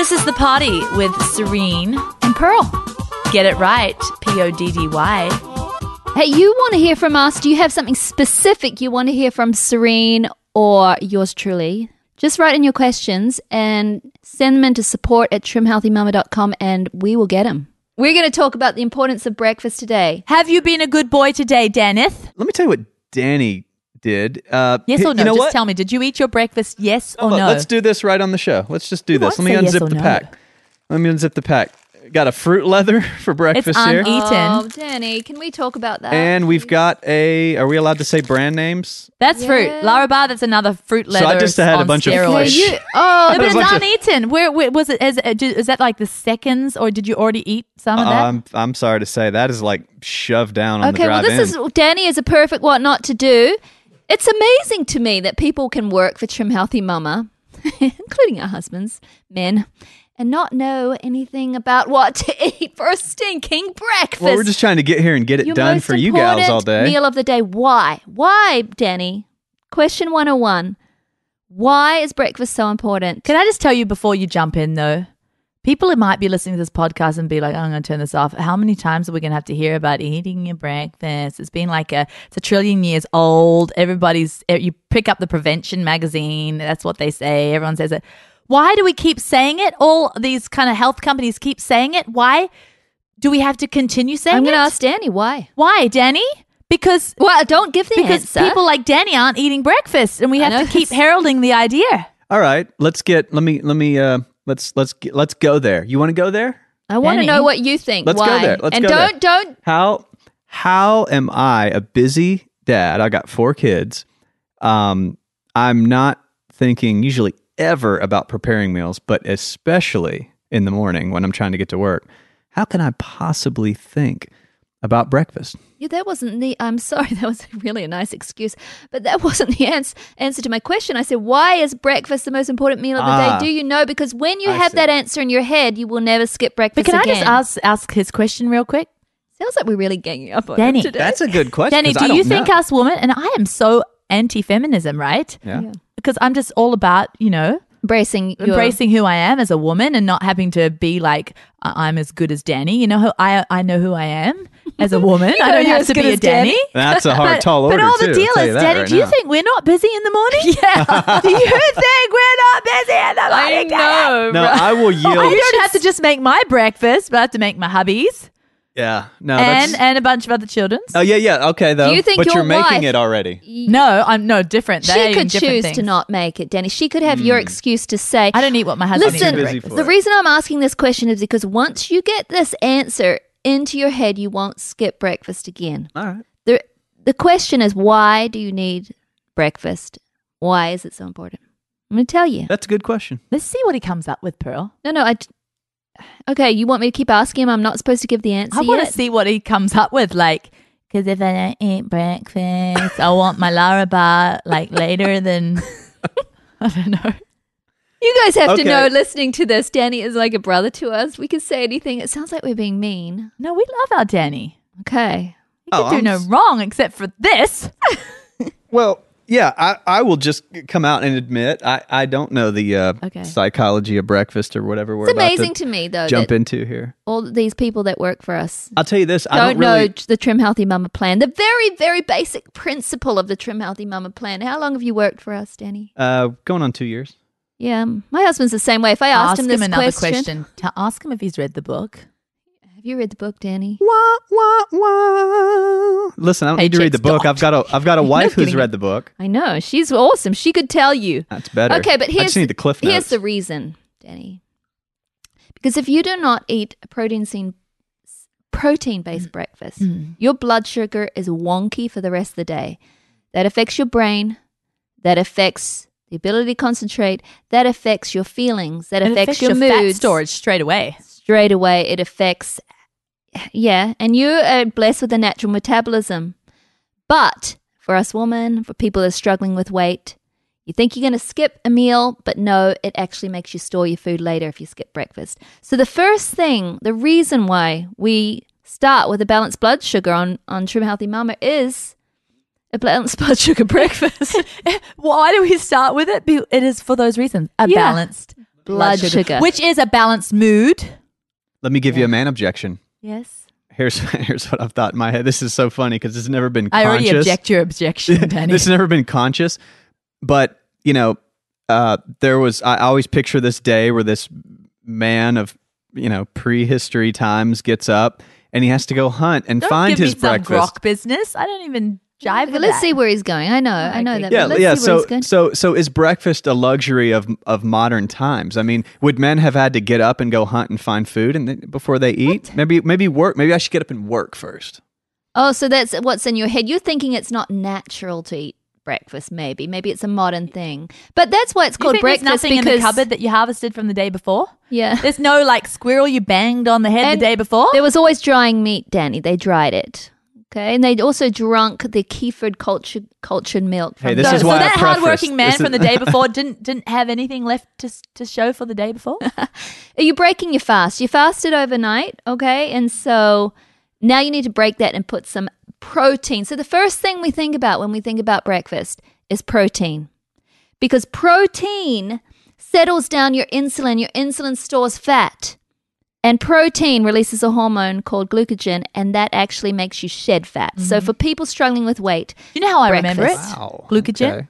This is the Poddy with Serene and Pearl. Get it right, P O D D Y. Hey, you want to hear from us? Do you have something specific you want to hear from Serene or yours truly? Just write in your questions and send them into support at trimhealthymama.com and we will get them. We're going to talk about the importance of breakfast today. Have you been a good boy today, Danith? Let me tell you what Danny did. Uh, Yes or no? You know just what? tell me. Did you eat your breakfast? Yes or Look, no? Let's do this right on the show. Let's just do this. Let me say yes unzip the no. pack. Let me unzip the pack. Got a fruit leather for breakfast here. uneaten. Oh, Danny, can we talk about that? And we've got a. Are we allowed to say brand names? That's Yeah. fruit. Larabar, that's another fruit leather. So I just had a on bunch of Yeah, you, oh, No, but it's bunch of- uneaten. Where, where was it? Is, is that like the seconds, or did you already eat some of that? I'm I'm sorry to say that is like shoved down on Okay, the well, this in. is Danny is a perfect what not to do. It's amazing to me that people can work for Trim Healthy Mama, including our husbands, men, and not know anything about what to eat for a stinking breakfast. well, we're just trying to get here and get it Your done for you gals all day. Meal of the day. Why? Why, Danny? Question 101. Why is breakfast so important? Can I just tell you before you jump in, though? People who might be listening to this podcast and be like, I'm going to turn this off. How many times are we going to have to hear about eating your breakfast? It's been like a, it's a trillion years old. Everybody's, eh, you pick up the prevention magazine. That's what they say. Everyone says it. Why do we keep saying it? All these kind of health companies keep saying it. Why do we have to continue saying I'm going to ask Danny why. Why, Danny? Because Well, don't give the because answer. people like Danny aren't eating breakfast, and we have to keep heralding the idea. all right, let's get. Let me. Let me. Uh, let's let's let's go there. You want to go there? I want to know what you think. Let's go there. Let's and go there. don't don't How how am I a busy dad? I got four kids. Um, I'm not thinking usually ever about preparing meals, but especially in the morning when I'm trying to get to work. How can I possibly think about breakfast? Yeah, that wasn't the. I'm sorry, that was really a nice excuse, but that wasn't the ans- answer to my question. I said, "Why is breakfast the most important meal of the Ah. day?" Do you know? Because when you I have see. that answer in your head, you will never skip breakfast But can again. I just ask ask his question real quick? Sounds like we're really ganging up on Danny. him today. That's a good question. Danny, do you don't think know. us women, and I am so anti feminism, right? Yeah. Yeah. Because I'm just all about, you know, embracing your, embracing who I am as a woman and not having to be like, I- I'm as good as Danny. You know, who I, I know who I am as a woman. I know don't you're have to be a as Danny. Danny. That's a hard, But, tall order but all too. the I'll deal is, you Danny, right do you now. think we're not busy in the morning? Yeah. do you think we're not busy in the I morning? Danny? know. No, I will yield. I don't have to just make my breakfast, but I have to make my hubby's yeah, no, and that's. and a bunch of other children's. oh yeah, yeah, okay though. Do you think but your you're making it already? No, I'm no different. They're She could different choose things. to not make it, Danny. She could have your Hmm. excuse to say, I don't eat what my husband Listen, eats for busy breakfast. for the it. reason I'm asking this question is because once you get this answer into your head, you won't skip breakfast again. All right. The, the question is, why do you need breakfast? Why is it so important? I'm going to tell you. That's a good question. Let's see what he comes up with, Pearl. No, no, I. d- Okay, you want me to keep asking him? I'm not supposed to give the answer I want to see what he comes up with. Like, because if I don't eat breakfast, I want my Larabar like later than I don't know. You guys have to know, listening to this, Danny is like a brother to us. We can say anything. It sounds like we're being mean. No, we love our Danny. Okay. He can Oh, do I'm no s- wrong except for this. Well, yeah, I, I will just come out and admit I, I don't know the uh, Okay. psychology of breakfast or whatever we're It's about amazing to to me, though, jump into here. all these people that work for us I'll tell you this: I don't, don't really. know the Trim Healthy Mama plan. The very, very basic principle of the Trim Healthy Mama plan. How long have you worked for us, Danny? Uh, going on two years. Yeah, um, my husband's the same way. If I asked Ask him him, this another question, question. Tell ask him if he's read the book. have you read the book, Danny? Wah, wah, wah. Listen, I don't Hey, need to read the chicks, book. I've got a I've got a wife who's kidding. read the book. I know she's awesome. She could tell you. That's better. Okay, but I here's just need the cliff notes. here's the reason, Danny. Because if you do not eat a protein scene, protein based mm. breakfast, mm. your blood sugar is wonky for the rest of the day. That affects your brain. That affects the ability to concentrate. That affects your feelings. That affects, affects your, fat mood storage straight away. straight away. It affects, yeah, and you are blessed with a natural metabolism. But for us women, for people that are struggling with weight, you think you're going to skip a meal, but no, it actually makes you store your food later if you skip breakfast. So the first thing, the reason why we start with a balanced blood sugar on on Trim Healthy Mama is a balanced blood sugar breakfast. Why do we start with it? It is for those reasons. A Yeah. balanced blood, sugar. which is a balanced mood. Let me give you a man objection. Yes. Here's here's what I've thought in my head. This is so funny because it's never been I conscious. already object your objection, Danny. this has never been conscious, but you know, uh, there was. I always picture this day where this man of you know prehistory times gets up and he has to go hunt and Don't find give his me some breakfast. grok business. I don't even jive Okay, with let's that. see where he's going. I know, I know Okay. that. Yeah, but let's yeah. see where So, he's going. so, so is breakfast a luxury of of modern times? I mean, would men have had to get up and go hunt and find food and then, before they eat? Maybe, maybe work. Maybe I should get up and work first. Oh, so that's what's in your head. You're thinking it's not natural to eat breakfast. Maybe, maybe it's a modern thing. But that's why it's You called think breakfast nothing because in the cupboard that you harvested from the day before? yeah, There's no like squirrel you banged on the head And the day before? there was always drying meat, Danny. They dried it. Okay, and they'd also drunk the kefir cultured cultured milk. From Hey, this so, is why I that prefaced- hardworking man is- from the day before didn't didn't have anything left to to show for the day before. Are you breaking your fast? You fasted overnight, okay? And so now you need to break that and put some protein. So the first thing we think about when we think about breakfast is protein. Because protein settles down your insulin, your insulin stores fat. And protein releases a hormone called glucagon, and that actually makes you shed fat. So mm-hmm. for people struggling with weight, you know how I remember it? Wow. Glucagon? Okay.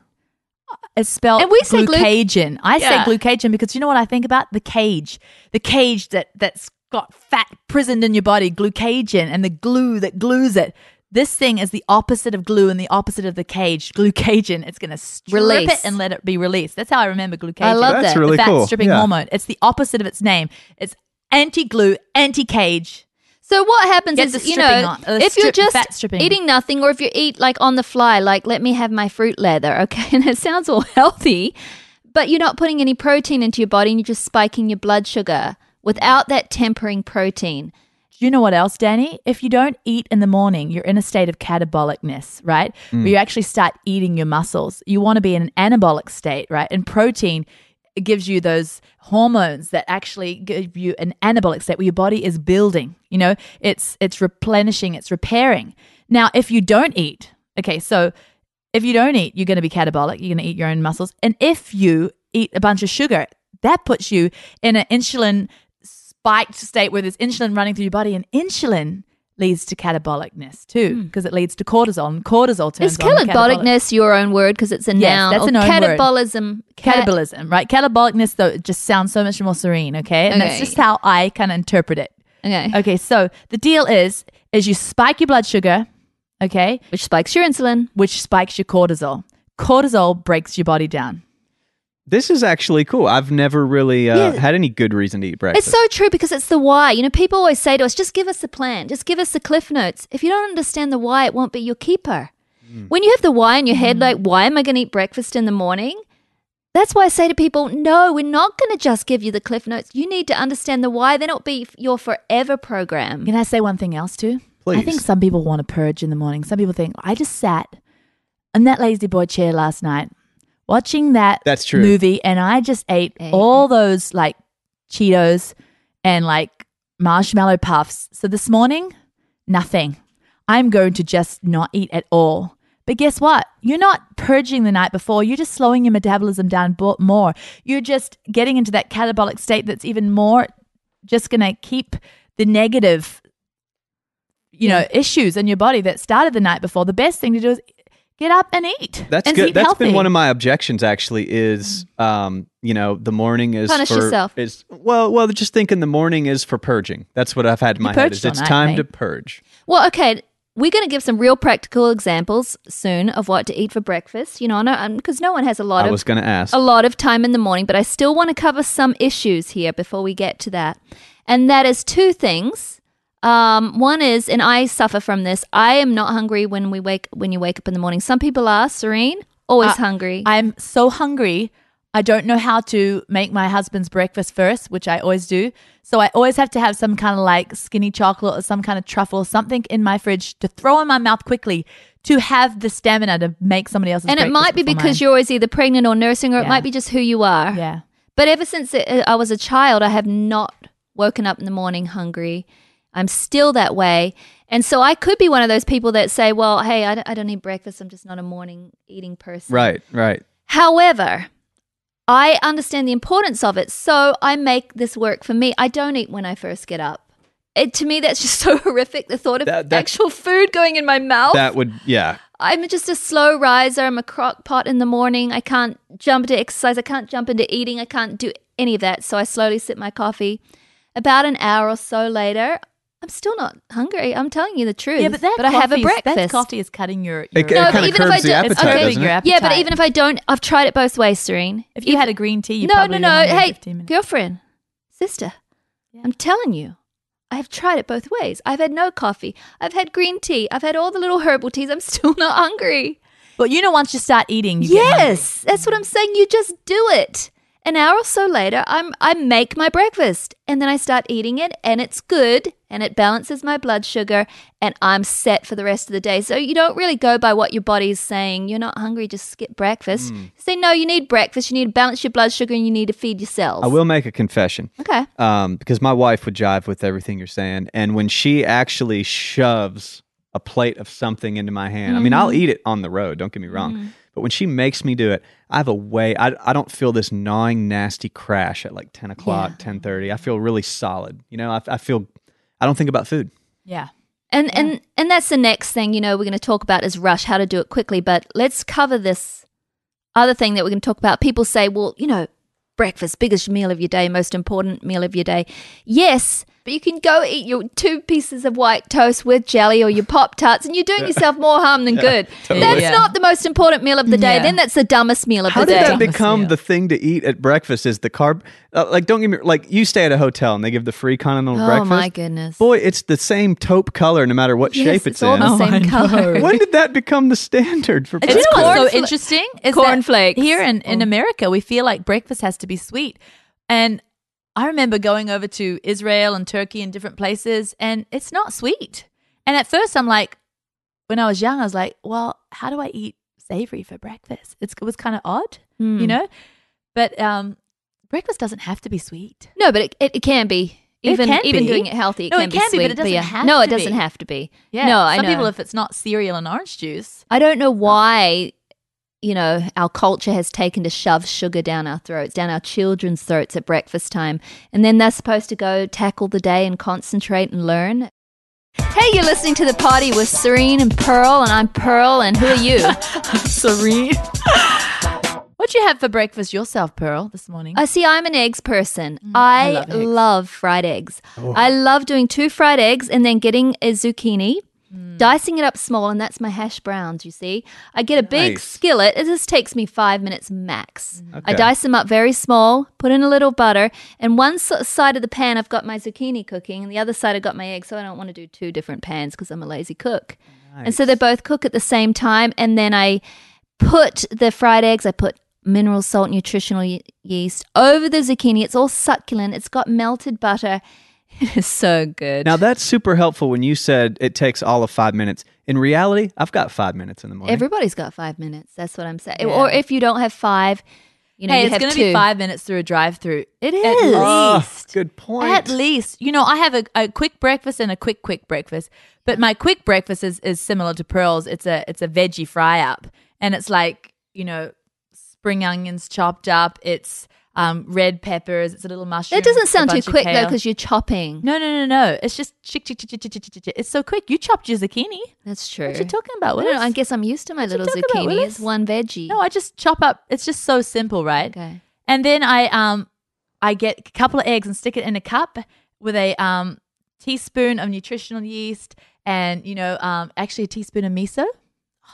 It's spelled And we say glu- glucagon. I Yeah. say glucagon because you know what I think about? The cage. The cage that, that's got fat prisoned in your body, glucagon, and the glue that glues it. This thing is the opposite of glue and the opposite of the cage. Glucagon. It's going to strip Release. it and let it be released. That's how I remember glucagon. I love That's that. really the fat cool. stripping Yeah. hormone. It's the opposite of its name. It's anti-glue, anti-cage. So what happens Get is, you know, on- uh, if you're just eating nothing, or if you eat like on the fly, like let me have my fruit leather, okay, and it sounds all healthy, but you're not putting any protein into your body, and you're just spiking your blood sugar without that tempering protein. Do you know what else, Danny? If you don't eat in the morning, you're in a state of catabolicness, right? Where you actually start eating your muscles. You want to be in an anabolic state, right? And protein gives you those hormones that actually give you an anabolic state where your body is building. You know, it's it's replenishing, it's repairing. Now, if you don't eat, okay, so if you don't eat, you're going to be catabolic. You're going to eat your own muscles. And if you eat a bunch of sugar, that puts you in an insulin spiked state where there's insulin running through your body, and insulin leads to catabolicness too, hmm. because it leads to cortisol, and cortisol turns Is on the catabolic- catabolicness your own word because it's a Yes, noun? that's a known word. catabolism. cat- catabolism, right? Catabolicness though it just sounds so much more serene, okay? And that's just how I kind of interpret it. Okay. Okay, so the deal is, is you spike your blood sugar, okay, Which spikes your insulin. which spikes your cortisol. Cortisol breaks your body down. This is actually cool. I've never really uh, Yeah. had any good reason to eat breakfast. It's so true because it's the why. You know, people always say to us, just give us the plan, just give us the cliff notes. If you don't understand the why, it won't be your keeper. When you have the why in your head, like, why am I going to eat breakfast in the morning? That's why I say to people, no, we're not going to just give you the cliff notes. You need to understand the why, then it'll be your forever program. Can I say one thing else too? Please. I think some people want to purge in the morning. Some people think, I just sat in that La-Z-Boy chair last night watching that That's true. movie and I just ate Eh. all those like Cheetos and like marshmallow puffs. So this morning, nothing. I'm going to just not eat at all. But guess what? You're not purging the night before. You're just slowing your metabolism down more. You're just getting into that catabolic state that's even more just going to keep the negative you know issues in your body that started the night before. The best thing to do is get up and eat. That's and good. That's healthy. been one of my objections. Actually, is um, you know, the morning is Punish for yourself. is well, well, just thinking the morning is for purging. That's what I've had in You my head. Is it's night, time mate. to purge. Well, okay. We're going to give some real practical examples soon of what to eat for breakfast. You know, because no one has a lot I of was going to ask. a lot of time in the morning, but I still want to cover some issues here before we get to that. And that is two things. Um, one is, and I suffer from this. I am not hungry when we wake when you wake up in the morning. Some people are serene, always Uh, hungry. I'm so hungry. I don't know how to make my husband's breakfast first, which I always do. So I always have to have some kind of like skinny chocolate or some kind of truffle, something in my fridge to throw in my mouth quickly to have the stamina to make somebody else's. and it might be because mine. you're always either pregnant or nursing, or it might be just who you are. yeah. But ever since uh, I was a child, I have not woken up in the morning hungry. I'm still that way. And so I could be one of those people that say, well, hey, I don't, I don't need breakfast. I'm just not a morning eating person. right, right. However, I understand the importance of it, so I make this work for me. I don't eat when I first get up. It, to me, that's just so horrific. The thought of that- actual food going in my mouth. That would, yeah. I'm just a slow riser. I'm a crock pot in the morning. I can't jump into exercise. I can't jump into eating. I can't do any of that. So I slowly sip my coffee. About an hour or so later, I'm still not hungry. I'm telling you the truth. Yeah, but that I have a coffee is- That breakfast. coffee is cutting your. It, your it No, kind but of even if I do- appetite, okay, your appetite. Yeah, but even if I don't, I've tried it both ways, Serene. if you had a green tea, you probably no, no, probably no. only had Hey, 15 minutes. girlfriend, sister, I'm telling you, I have tried it both ways. I've had no coffee. I've had green tea. I've had all the little herbal teas. I'm still not hungry. But you know, once you start eating, you get yes, that's what I'm saying. You just do it. An hour or so later, I'm I make my breakfast and then I start eating it and it's good and it balances my blood sugar and I'm set for the rest of the day. So you don't really go by what your body's saying. You're not hungry, just skip breakfast. Hmm. Say no, you need breakfast. You need to balance your blood sugar and you need to feed yourself. I will make a confession. Okay. um, because my wife would jive with everything you're saying. And when she actually shoves a plate of something into my hand, I mean, I'll mm-hmm. eat it on the road, don't get me wrong. Mm-hmm. But when she makes me do it, I have a way, I, I don't feel this gnawing, nasty crash at like 10 o'clock, 10.30. I feel really solid. You know, I, I feel, I don't think about food. Yeah. And and and that's the next thing you know we're going to talk about is rush, how to do it quickly. But let's cover this other thing that we're going to talk about. People say, well, you know, breakfast, biggest meal of your day, most important meal of your day. Yes, but you can go eat your two pieces of white toast with jelly or your pop tarts, and you're doing yourself more harm than good. totally. That's Yeah. not the most important meal of the day. Yeah. Then that's the dumbest meal of How the day. How did that become meal. the thing to eat at breakfast? Is the carb, uh, like, don't get me, like, you stay at a hotel and they give the free continental oh breakfast. Oh my goodness! Boy, it's the same taupe color no matter what Yes, shape it's it's, all in. the Oh, same I know. color. when did that become the standard for Do you breakfast? know what's so Cornfla- interesting? Is cornflakes. Here in, in America, we feel like breakfast has to be sweet. And I remember going over to Israel and Turkey and different places, and it's not sweet. And at first, I'm like, when I was young, I was like, well, how do I eat savory for breakfast? It's, it was kind of odd, Hmm. you know? But um, breakfast doesn't have to be sweet. No, but it, it, it can be. Even can even be. doing it healthy, it No, can it can be, sweet. but it doesn't yeah. have no, to it doesn't be. have to be. Yeah. No, I Some know. people, if it's not cereal and orange juice, I don't know why, you know, our culture has taken to shove sugar down our throats, down our children's throats at breakfast time. And then they're supposed to go tackle the day and concentrate and learn. Hey, you're listening to the Poddy with Serene and Pearl, and I'm Pearl, and who are you? serene. What'd you have for breakfast yourself, Pearl, this morning? I see I'm an eggs person. I, Mm, I love love, eggs. fried eggs. I love doing two fried eggs and then getting a zucchini. Dicing it up small, and that's my hash browns, you see. I get a big Nice. skillet. It just takes me five minutes max. Mm-hmm. I dice them up very small, put in a little butter, and one side of the pan I've got my zucchini cooking, and the other side I've got my eggs, so I don't want to do two different pans because I'm a lazy cook. And so they both cook at the same time, and then I put the fried eggs, I put mineral salt, nutritional ye- yeast over the zucchini. It's all succulent. It's got melted butter. It is so good. Now that's super helpful when you said it takes all of five minutes. In reality, I've got five minutes in the morning. Everybody's got five minutes. That's what I'm saying. Yeah. Or if you don't have five, you know, hey, you it's going to be five minutes through a drive-through. It is At is. Ah, least. good point. At least, you know, I have a, a quick breakfast and a quick quick breakfast. But my quick breakfast is, is similar to Pearl's. It's a it's a veggie fry up, and it's like you know, spring onions chopped up. It's um, red peppers. It's a little mushroom. That doesn't sound too quick though, because you're chopping. no, no, no, no. It's just chick, chick, chick, chick, chick, chick, chick. It's so quick. You chopped your zucchini. That's true. What you talking about? Don't know, I guess I'm used to my What little zucchini. Willis? It's one veggie. no, I just chop up. It's just so simple, right? okay. And then I um I get a couple of eggs and stick it in a cup with a um teaspoon of nutritional yeast and you know um actually a teaspoon of miso.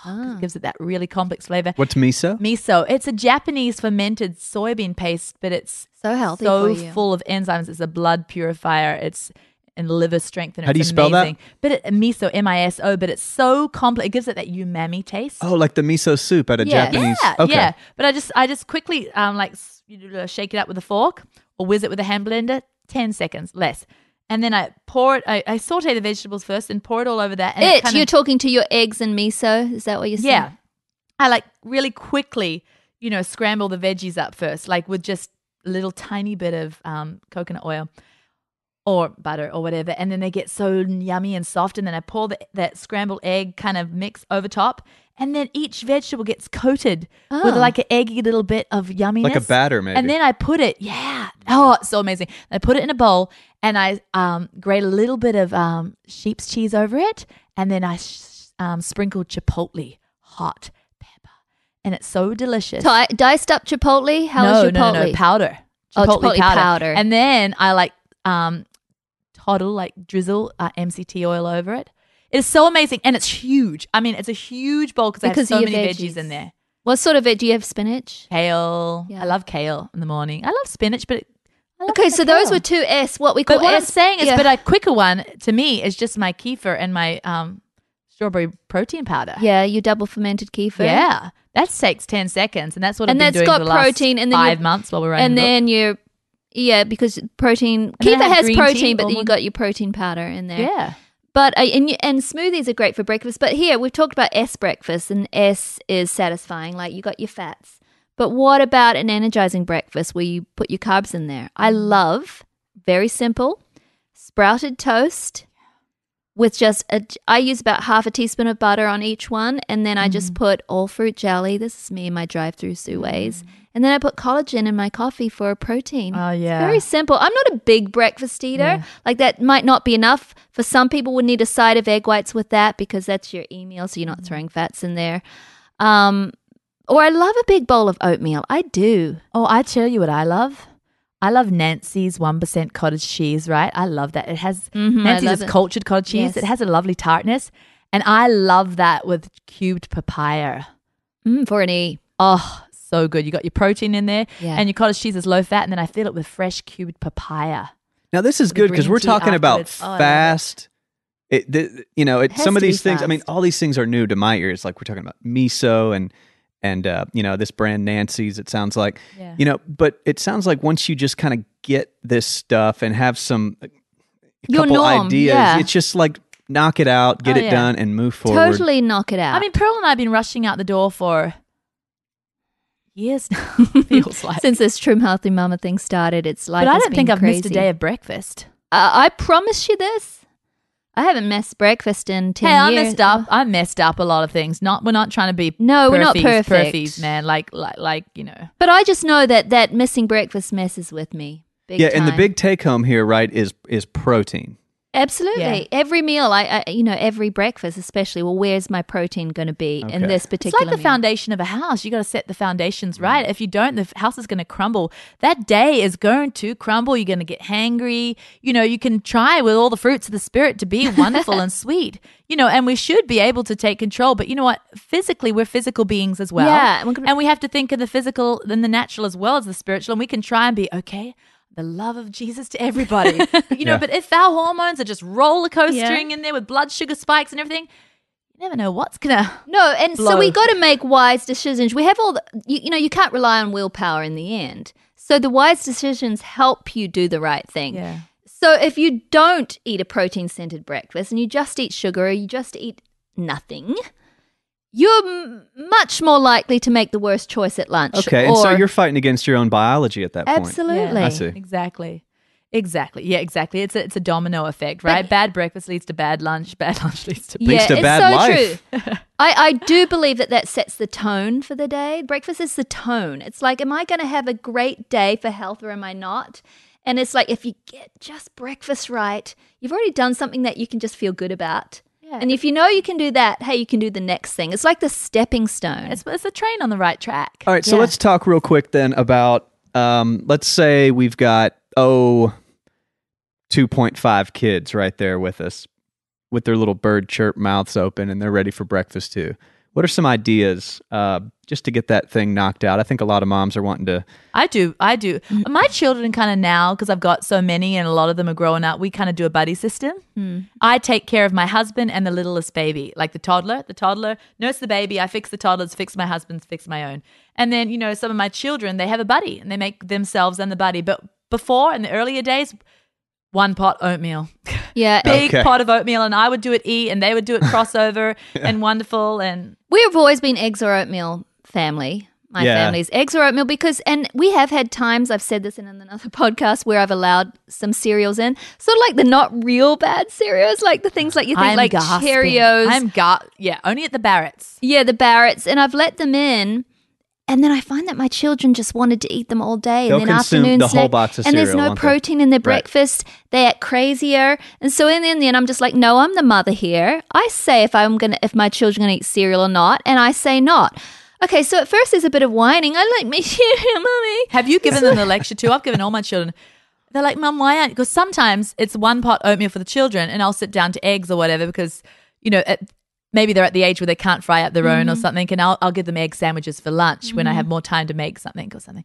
'Cause Ah. It gives it that really complex flavor. What's miso? Miso, it's a Japanese fermented soybean paste, but it's So healthy so for you. full of enzymes. It's a blood purifier. It's and liver strengthener. How do It's you spell that? amazing. But it, miso, M I S O. But it's so complex. It gives it that umami taste. Oh, like the miso soup at a Yeah. Japanese. Yeah, okay. yeah. But I just I just quickly um like you know, shake it up with a fork or whiz it with a hand blender. Ten seconds less, and then I pour it. I, I saute the vegetables first and pour it all over that. And It, kinda- you're talking to your eggs and miso. Is that what you're saying? yeah. I like really quickly, you know, scramble the veggies up first, like with just a little tiny bit of um, coconut oil. Or butter or whatever, and then they get so yummy and soft. And then I pour the, that scrambled egg kind of mix over top, and then each vegetable gets coated with Oh. like an eggy little bit of yumminess, Like a batter, maybe. And then I put it, yeah, oh, it's so amazing. I put it in a bowl, and I um, grate a little bit of um, sheep's cheese over it, and then I sh- um, sprinkle chipotle hot pepper, and it's so delicious. Ti- diced up chipotle. How no, is no, chipotle? no, no, powder. Oh, chipotle powder. And then I like um toddle, like drizzle uh, MCT oil over it. It's so amazing and it's huge. I mean, it's a huge bowl because I have so many veggies. veggies. in there. What sort of it? Do you have spinach? Kale. Yeah. I love kale in the morning. I love spinach, but I love Okay, so those were two S. What we call But what I'm S. saying is, yeah. but a quicker one to me is just my kefir and my um strawberry protein powder. yeah, you double fermented kefir. Yeah, that takes ten seconds, and that's what And I've been doing got for the last protein, and then five months while we're running. and the book. then you, yeah, because protein kefir has protein, but then you got your protein powder in there. yeah. But uh, and and smoothies are great for breakfast. But here we've talked about S breakfast, and S is satisfying. Like you got your fats. But what about an energizing breakfast where you put your carbs in there? I Mm. love very simple sprouted toast with just a. I use about half a teaspoon of butter on each one, and then I Mm. just put all fruit jelly. This is me in my drive-through Sue ways, and then I put collagen in my coffee for a protein. Oh It's yeah. very simple. I'm not a big breakfast eater. Yeah. Like that might not be enough. For some people would need a side of egg whites with that because that's your e meal, so you're not throwing fats in there. Um or I love a big bowl of oatmeal. I do. Oh, I tell you what I love. I love Nancy's one percent cottage cheese. Right, I love that. It has Mhm, Nancy's it. cultured cottage cheese. Yes. It has a lovely tartness, and I love that with cubed papaya. Mm, for an E. Oh, so good. You got your protein in there, Yeah. and your cottage cheese is low fat, and then I fill it with fresh cubed papaya. Now this is good because we're tea talking about. Oh, I it. fast. It, the, you know, it, Has some of these things. I mean, all these things are new to my ears. Like we're talking about miso and and uh, you know this brand Nancy's. It sounds like Yeah. you know, but it sounds like once you just kind of get this stuff and have some a Your couple norm, ideas, yeah. it's just like knock it out, get Oh, it yeah. done, and move forward. Totally knock it out. I mean, Pearl and I have been rushing out the door for years now. feels like. since this Trim Healthy Mama thing started, it's like but I don't think I've missed a day of breakfast. Uh, I promise you this. I haven't missed breakfast in ten hey, I years. messed up. I messed up a lot of things. Not we're not trying to be No, we're not perfect. perfies, man. Like like like you know. But I just know that that missing breakfast messes with me. Big yeah, and the big take home here, right, is is protein. Absolutely. Yeah. Every meal, I, I, you know, every breakfast, especially. Well, where's my protein going to be in this particular? It's like the meal? foundation of a house. You got to set the foundations right. Mm. If you don't, the house is going to crumble. That day is going to crumble. You're going to get hangry. You know, you can try with all the fruits of the spirit to be wonderful and sweet. You know, and we should be able to take control. But you know what? Physically, we're physical beings as well. Yeah, and we're gonna- and we have to think of the physical and the natural as well as the spiritual. And we can try and be okay. The love of Jesus to everybody. But, you know, Yeah. but if our hormones are just roller coastering in there with blood sugar spikes and everything, you never know what's gonna. No, and so we got to make wise decisions. We have all the, you, you know, you can't rely on willpower in the end. So the wise decisions help you do the right thing. Yeah. So if you don't eat a protein centered breakfast and you just eat sugar or you just eat nothing, you're m- much more likely to make the worst choice at lunch. Okay, and so you're fighting against your own biology at that point. absolutely. I see. Exactly. Exactly. Yeah, exactly. It's a, it's a domino effect, right? bad breakfast leads to bad lunch. Bad lunch leads to Leads yeah, to it's bad so life. true. I, I do believe that that sets the tone for the day. Breakfast is the tone. It's like, am I going to have a great day for health or am I not? And it's like, if you get just breakfast right, you've already done something that you can just feel good about. Yeah. And if you know you can do that, hey, you can do the next thing. It's like the stepping stone. It's, it's a train on the right track. All right, so Yeah. let's talk real quick then about um, let's say we've got oh 2.5 kids right there with us with their little bird chirp mouths open and they're ready for breakfast too. What are some ideas uh, just to get that thing knocked out? I think a lot of moms are wanting to I do. I do. My children kind of now, because I've got so many and a lot of them are growing up, we kind of do a buddy system. I take care of my husband and the littlest baby, like the toddler. The toddler nurse the baby. I fix the toddlers, fix my husband's, fix my own. And then, you know, some of my children, they have a buddy and they make themselves and the buddy. But before, in the earlier days, one pot oatmeal. yeah. Big Okay. pot of oatmeal. And I would do it E and they would do it crossover and wonderful. And We've always been eggs or oatmeal family. my Yeah. family's eggs or oatmeal because, and we have had times, I've said this in another podcast, where I've allowed some cereals in, sort of like the not real bad cereals, like the things like you think, I'm like gasping. Cheerios. I'm gar- yeah, only at the Barretts. yeah, the Barretts, and I've let them in. And then I find that my children just wanted to eat them all day, They'll and then consume afternoon the whole box of and there's no won't they? protein in their Right. breakfast. They act crazier, and so in the end, I'm just like, no, I'm the mother here. I say if I'm gonna, if my children are gonna eat cereal or not, and I say not. Okay, so at first there's a bit of whining. I like my cereal, mommy. Have you given them the lecture too? I've given all my children. They're like, Mum, why aren't? Because sometimes it's one pot oatmeal for the children, and I'll sit down to eggs or whatever because you know at, maybe they're at the age where they can't fry up their own or mm. something, and I'll I'll give them egg sandwiches for lunch when I mm. have more time to make something or something.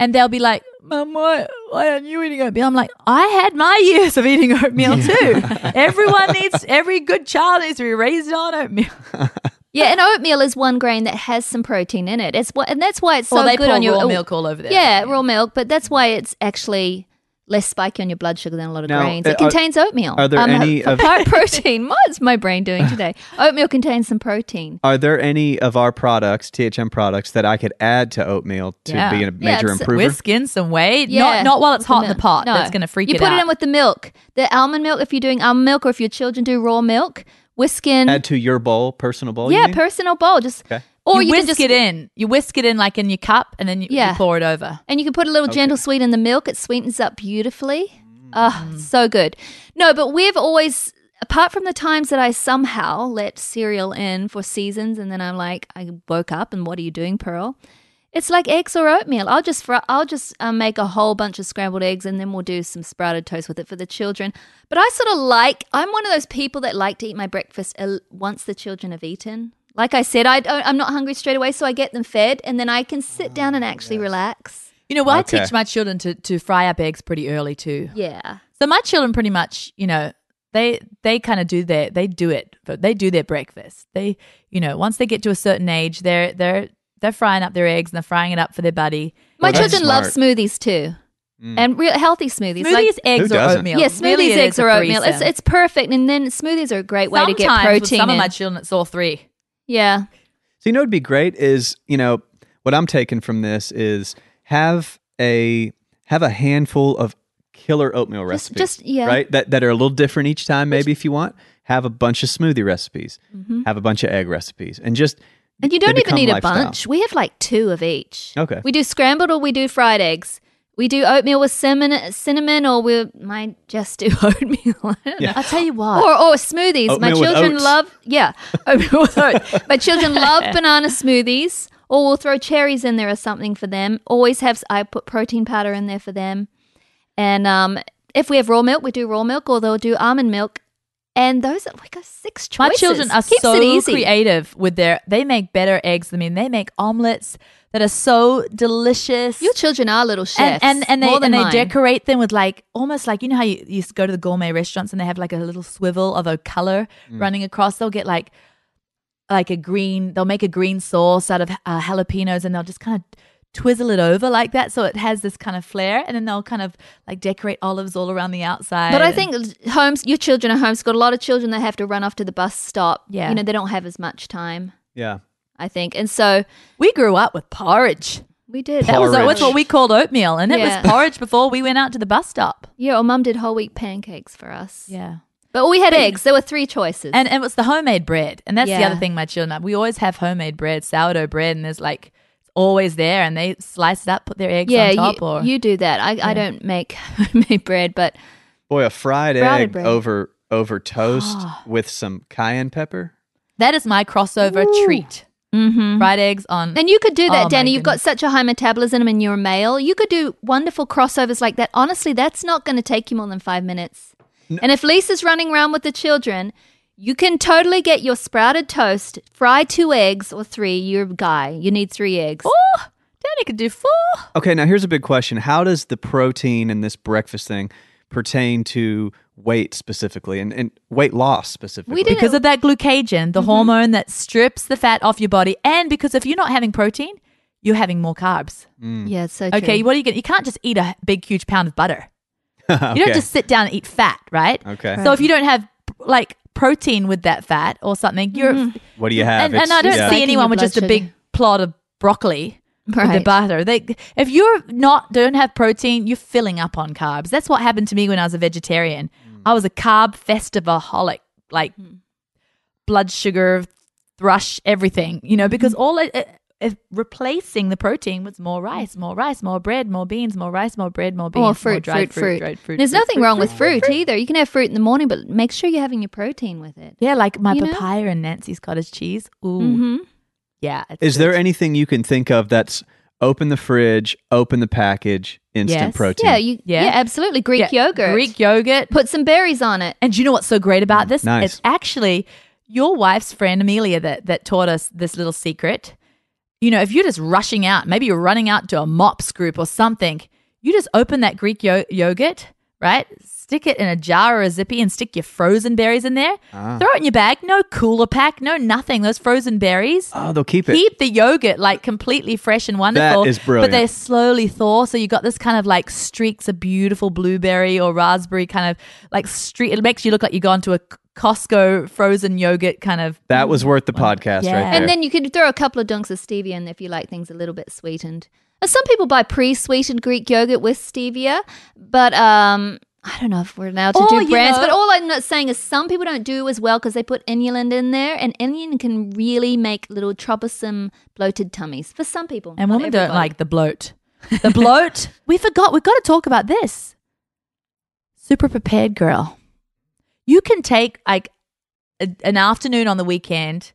And they'll be like, Mum, why, why aren't you eating oatmeal? I'm like, I had my years of eating oatmeal too. Everyone needs, every good child needs to be raised on oatmeal. Yeah, and oatmeal is one grain that has some protein in it. It's what, and that's why it's so Well, they good pour on your raw milk all over there. Yeah, raw milk, but that's why it's actually less spiky on your blood sugar than a lot of Now, grains. uh, It are- contains oatmeal. are there any of- pro- protein? What's my brain doing today? oatmeal contains some protein. Are there any of our products, THM products, that I could add to oatmeal to Yeah. be a major it's- improver? We're skin some weight. Yeah, not not while it's with hot in the pot. No. That's going to freak you it put out. it in with the milk, the almond milk. If you're doing almond milk, or if your children do raw milk, whisk in. Add to your bowl, personal bowl. you yeah, mean? personal bowl. Just Okay. Or you, you, whisk just it in. You whisk it in like in your cup, and then you, you pour it over. And you can put a little gentle sweet in the milk. It sweetens up beautifully. Ah, Mm. so good. No, but we've always, apart from the times that I somehow let cereal in for seasons, and then I'm like, I woke up and what are you doing, Pearl? It's like eggs or oatmeal. I'll just fr- I'll just um, make a whole bunch of scrambled eggs, and then we'll do some sprouted toast with it for the children. But I sort of like. I'm one of those people that like to eat my breakfast uh, once the children have eaten. Like I said, I don't, I'm not hungry straight away, so I get them fed, and then I can sit down and actually relax. You know, well, Okay. I teach my children to, to fry up eggs pretty early too. Yeah. So my children pretty much, you know, they they kind of do their they do it, but they do their breakfast. They, you know, once they get to a certain age, they're they're they're frying up their eggs and they're frying it up for their buddy. My Well, that's children love smoothies too, and real healthy smoothies. Smoothies, like, eggs, or oatmeal. yeah, smoothies, Really, eggs, or oatmeal. It's it's perfect, and then smoothies are a great way to get Sometimes with protein. some of in. my children, it's all three. Yeah, So you know, what'd be great is you know what I'm taking from this is have a have a handful of killer oatmeal Just- recipes, just- yeah. right? That that are a little different each time. Maybe if you want, have a bunch of smoothie recipes, Mm-hmm. have a bunch of egg recipes, and just and you don't even need a bunch. We have like two of each. Okay. We do scrambled or we do fried eggs. We do oatmeal with cinnamon, cinnamon, or we might just do oatmeal. Yeah. I'll tell you what. Or, or smoothies. My Oatmeal with children oats. love, yeah, oatmeal with oats. My children love banana smoothies. Or we'll throw cherries in there or something for them. Always have, I put protein powder in there for them. And um, if we have raw milk, we do raw milk, or they'll do almond milk. And those are like a six choices. My children are Keeps so creative with their. They make better eggs. I mean, they make omelets that are so delicious. Your children are little chefs. and and, and they more than and they mine. decorate them with like almost like you know how you, you used to go to the gourmet restaurants and they have like a little swivel of a color Mm. running across. They'll get like like a green. They'll make a green sauce out of uh, jalapenos and they'll just kind of twizzle it over like that so it has this kind of flair and then they'll kind of like decorate olives all around the outside. But I think homes, your children are homeschooled. A lot of children that have to run off to the bus stop. Yeah. you know they don't have as much time. yeah. I think, and so we grew up with porridge. we did. That was uh, that's what we called oatmeal, and it Yeah. was porridge before we went out to the bus stop. Yeah, or mum did whole wheat pancakes for us. Yeah. But we had eggs. There were three choices. And, and was the homemade bread. And that's the other thing my children have. We always have homemade bread, sourdough bread, and there's like, always there. And they slice it up, put their eggs yeah, on top. you, or you do that. I, I don't make homemade bread, but Boy, a fried egg bread. over over toast with some cayenne pepper. That is my crossover treat. Mm-hmm. Fried eggs on. and you could do that, Oh, Danny. You've got such a high metabolism and you're a male. You could do wonderful crossovers like that. Honestly, that's not going to take you more than five minutes. And if Lisa's running around with the children, you can totally get your sprouted toast, fry two eggs or three. You're a guy. You need three eggs. oh, Danny could do four. Okay, now here's a big question. How does the protein in this breakfast thing pertain to weight specifically and, and weight loss specifically? We did- Because of that glucagon, the hormone that strips the fat off your body. And because if you're not having protein, you're having more carbs. Yeah, so true. Okay, what are you going to You can't just eat a big, huge pound of butter. You don't just sit down and eat fat, right? Okay. So if you don't have like protein with that fat or something, you're Mm-hmm. What do you have? and, and I don't yeah. see anyone with blood just a big plot of broccoli with the butter. They, if you're not don't have protein, you're filling up on carbs. That's what happened to me when I was a vegetarian. Mm. I was a carb festivaholic, like hmm. blood sugar, thrush, everything. You know, because mm-hmm. all it, it, if replacing the protein was more rice, more rice, more bread, more beans, more rice, more bread, more beans, more fruit, dried fruit, fruit. dried fruit. There's fruit, nothing fruit, wrong fruit, with fruit, either. You can have fruit in the morning, but make sure you're having your protein with it. Yeah, like my You know? papaya and Nancy's cottage cheese. Ooh, hmm yeah. it's Is there anything you can think of that's open the fridge, open the package, instant Yes. protein? Yeah, you, Yeah. yeah. absolutely. Greek Yeah, yogurt. Greek yogurt. Put some berries on it. And do you know what's so great about this? Nice. It's actually your wife's friend Amelia that that taught us this little secret. You know, if you're just rushing out, maybe you're running out to a mops group or something, you just open that Greek yo- yogurt, right? Stick it in a jar or a zippy and stick your frozen berries in there. Ah. Throw it in your bag. No cooler pack, no nothing. Those frozen berries. Oh, they'll keep it. Keep the yogurt like completely fresh and wonderful. is But brilliant. they slowly thaw. So you got this kind of like streaks of beautiful blueberry or raspberry kind of like streak. It makes you look like you've gone to a Costco frozen yogurt kind of. that was worth the podcast Yeah. right there. And then you could throw a couple of dunks of stevia in if you like things a little bit sweetened. Some people buy pre-sweetened Greek yogurt with stevia, but um, I don't know if we're allowed to Or, do you brands. know- but all I'm not saying is some people don't do as well because they put inulin in there, and inulin can really make little troublesome bloated tummies for some people. And women don't like the bloat. The bloat. we forgot. We've got to talk about this. Super prepared girl. You can take like a, an afternoon on the weekend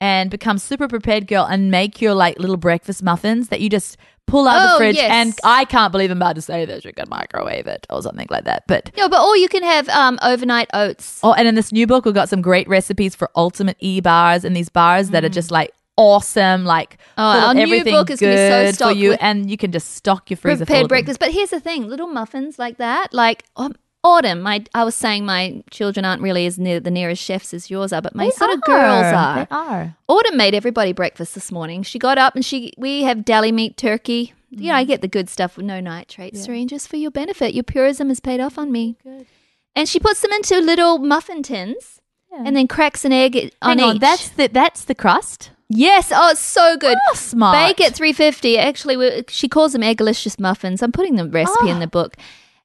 and become super prepared girl and make your like little breakfast muffins that you just pull out of the Oh, fridge yes. and I can't believe I'm about to say this. You can microwave it or something like that. But No, but or you can have um, overnight oats. oh, and in this new book, we've got some great recipes for ultimate e bars and these bars that are just like awesome, like Oh, our new book is gonna be so good for you, and you can just stock your freezer prepared breakfast. But here's the thing: little muffins like that, like um, autumn. My I was saying my children aren't really as near the nearest chefs as yours are, but my They sort of girls are. They are. Autumn made everybody breakfast this morning. She got up and she we have deli meat turkey. You know, I mm. get the good stuff with no nitrates, strangers for your benefit. Your purism is paid off on me. Good. And she puts them into little muffin tins and then cracks an egg on on, each. that's the that's the crust. yes, oh, it's so good. Oh, smart. Bake at 350. Actually, we- she calls them egglicious muffins. I'm putting the recipe in Oh. the book.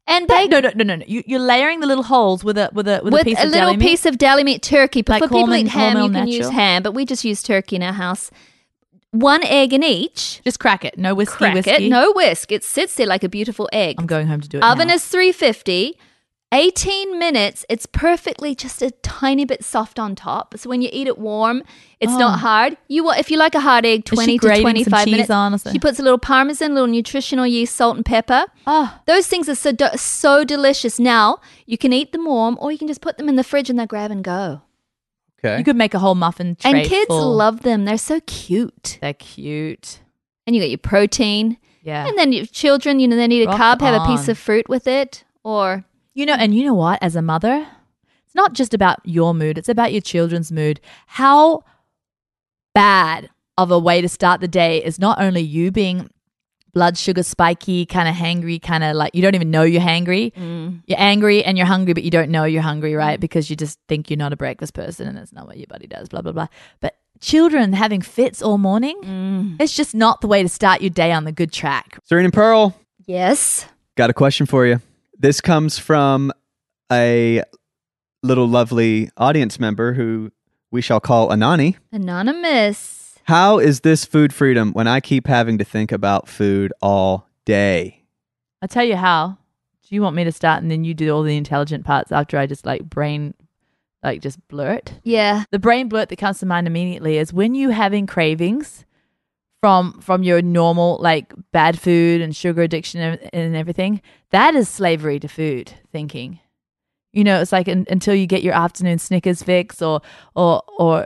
And bake no, no, no, no, no. You, you're layering the little holes with a with a with, with a piece a of little piece of deli meat turkey. But Like for people who eat ham, you can use ham, but we just use turkey in our house. One egg in each. Just crack it. No whiskey, Crack whiskey. it. No whisk. It sits there like a beautiful egg. I'm going home to do it. Oven now. is 350. 18 minutes. It's perfectly just a tiny bit soft on top. So when you eat it warm, it's Oh. not hard. You want if you like a hard egg, 20 to grating some 25 cheese minutes. on something? She puts a little parmesan, a little nutritional yeast, salt and pepper. Oh, Those things are so so delicious. Now you can eat them warm, or you can just put them in the fridge and they grab and go. okay. you could make a whole muffin tray. and kids full. love them. They're so cute. They're cute. And you get your protein, Yeah. and then your children, you know, they need a Rock carb, have a piece of fruit with it, or You know, and you know what? As a mother, it's not just about your mood, it's about your children's mood. How bad of a way to start the day is not only you being blood sugar spiky, kind of hangry, kind of like you don't even know you're hangry. Mm. You're angry and you're hungry, but you don't know you're hungry, right? Mm. Because you just think you're not a breakfast person and that's not what your body does, blah, blah, blah. But children having fits all morning, mm. it's just not the way to start your day on the good track. Serene and Pearl, yes, got a question for you. This comes from a little lovely audience member who we shall call Anani. anonymous. How is this food freedom when I keep having to think about food all day? I'll tell you how. Do you want me to start and then you do all the intelligent parts after I just like brain, like just blurt? Yeah, The brain blurt that comes to mind immediately is when you having cravings from from your normal like bad food and sugar addiction and- everything. That is slavery to food thinking. You know, it's like un, until you get your afternoon Snickers fix or or or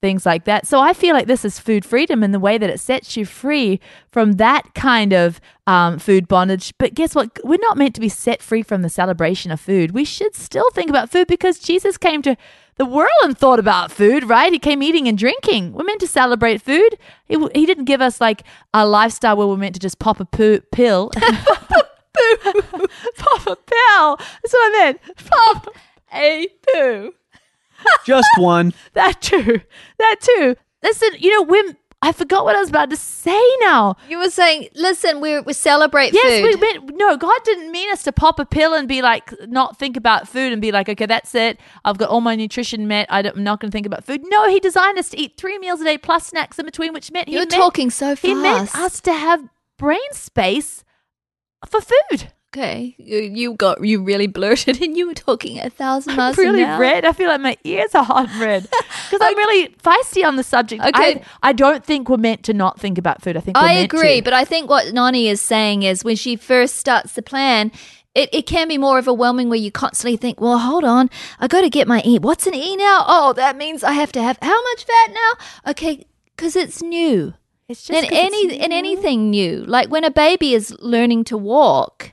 things like that. So I feel like this is food freedom in the way that it sets you free from that kind of um, food bondage. But guess what? We're not meant to be set free from the celebration of food. We should still think about food because Jesus came to the world and thought about food, right? He came eating and drinking. We're meant to celebrate food. He, he didn't give us like a lifestyle where we're meant to just pop a poo, pill. pop a pill. That's what I meant. Pop a poo. Just one. That too. That too. Listen, you know, when I forgot what I was about to say now. You were saying, listen, we we celebrate food. Yes, we meant no. God didn't mean us to pop a pill and be like, not think about food and be like, okay, that's it. I've got all my nutrition met. I don't, I'm not going to think about food. No, He designed us to eat three meals a day plus snacks in between, which meant he You're meant, talking so fast. He meant us to have brain space for food. Okay, you, you got you really blurted, and you were talking a thousand I'm miles really red. I feel like my ears are hot and red because I'm really feisty on the subject. Okay. I, I don't think we're meant to not think about food. I think we're I agree, to. but I think what Nani is saying is when she first starts the plan, it, it can be more overwhelming where you constantly think, well, hold on, I got to get my E. What's an E now? Oh, that means I have to have how much fat now? Okay, because it's new. it's And 'cause any and anything new, like when a baby is learning to walk,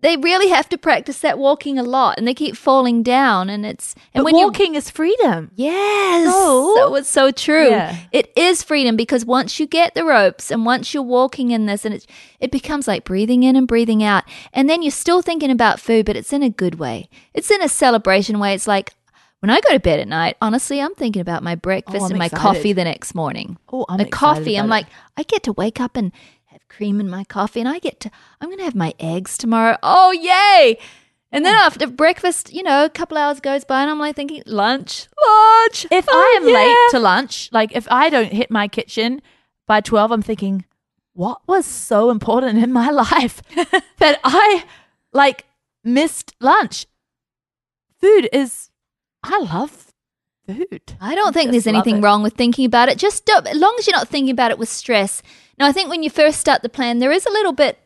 they really have to practice that walking a lot, and they keep falling down, and it's and But when walking is freedom. Yes. No. So it's so true. Yeah. It is freedom because once you get the ropes and once you're walking in this and it's it becomes like breathing in and breathing out. And then you're still thinking about food, but it's in a good way. It's in a celebration way. It's like when I go to bed at night, honestly, I'm thinking about my breakfast Oh, and my excited. coffee the next morning. Oh, I'm the coffee. I'm like, it. I get to wake up and cream in my coffee and I get to I'm gonna have my eggs tomorrow. Oh yay! And then after breakfast, you know, a couple hours goes by and I'm like thinking, lunch, lunch. If Oh, I am yeah. late to lunch, like if I don't hit my kitchen by 12, I'm thinking, what was so important in my life that I like missed lunch? Food is, I love food. I don't think there's anything wrong with thinking about it. Just don't, as long as you're not thinking about it with stress. Now, I think when you first start the plan, there is a little bit,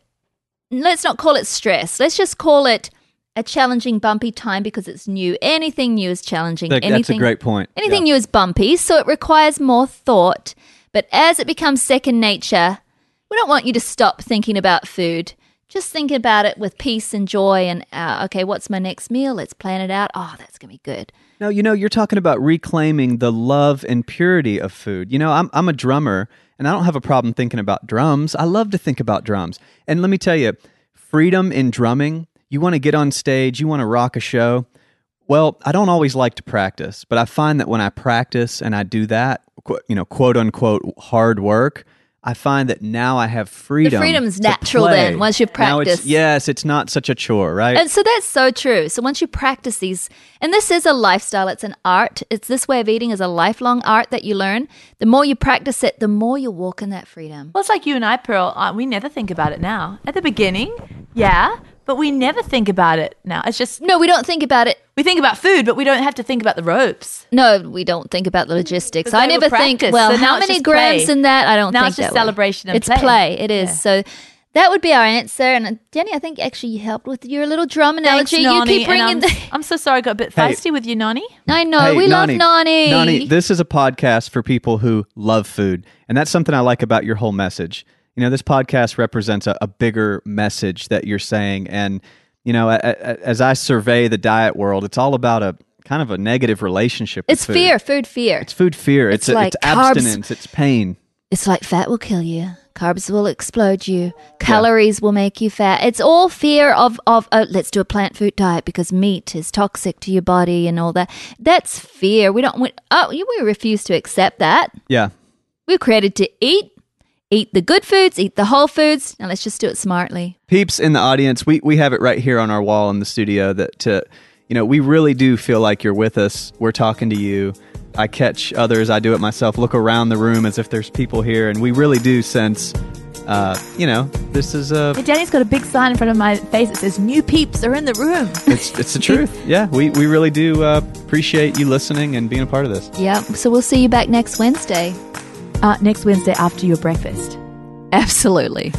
let's not call it stress. Let's just call it a challenging, bumpy time because it's new. Anything new is challenging. That- anything, that's a great point. Anything Yeah. new is bumpy, so it requires more thought. But as it becomes second nature, we don't want you to stop thinking about food. Just think about it with peace and joy and, uh, okay, what's my next meal? Let's plan it out. Oh, that's going to be good. No, you know, you're talking about reclaiming the love and purity of food. You know, I'm I'm a drummer and I don't have a problem thinking about drums. I love to think about drums. And let me tell you, freedom in drumming, you want to get on stage, you want to rock a show. Well, I don't always like to practice, but I find that when I practice and I do that, you know, quote unquote hard work, I find that now I have freedom. The freedom's to natural play. then, once you've Now it's- practiced. yes, it's not such a chore, right? And so that's so true. So once you practice these, and this is a lifestyle, it's an art. It's this way of eating is a lifelong art that you learn. The more you practice it, the more you walk in that freedom. Well, it's like you and I, Pearl. Uh, we never think about it now. At the beginning, yeah, but we never think about it now. It's just No, we don't think about it. we think about food, but we don't have to think about the ropes. No, we don't think about the logistics. Because I they were never think, practiced, well, so now how it's many just grams play. in that? I don't Now think it's just that way. celebration and It's play. play. It is. Yeah. So that would be our answer. And uh, Jenny, I think actually you helped with your little drum Thanks, analogy. Nani, you keep and bringing I'm, the. I'm so sorry I got a bit Hey. feisty with you, Nani. I know. Hey, we Nani, love Nani. Nani, this is a podcast for people who love food. And that's something I like about your whole message. You know, this podcast represents a, a bigger message that you're saying. And, you know, a, a, as I survey the diet world, it's all about a kind of a negative relationship with it's food. fear, food fear. It's food fear. It's, It's a, like it's carbs. abstinence. It's pain. It's like fat will kill you. Carbs will explode you. Calories will make you fat. It's all fear of of oh, let's do a plant food diet because meat is toxic to your body and all that. That's fear. We don't. We, oh, we refuse to accept that. Yeah. We're created to eat, eat the good foods, eat the whole foods. Now let's just do it smartly. peeps in the audience we, we have it right here on our wall in the studio that to you know we really do feel like you're with us we're talking to you i catch others i do it myself look around the room as if there's people here and we really do sense uh, you know this is a Hey, Danny's got a big sign in front of my face that says "New peeps are in the room." it's, it's the truth yeah we, we really do uh, appreciate you listening and being a part of this Yeah. So we'll see you back next Wednesday. Uh, next Wednesday after your breakfast. Absolutely.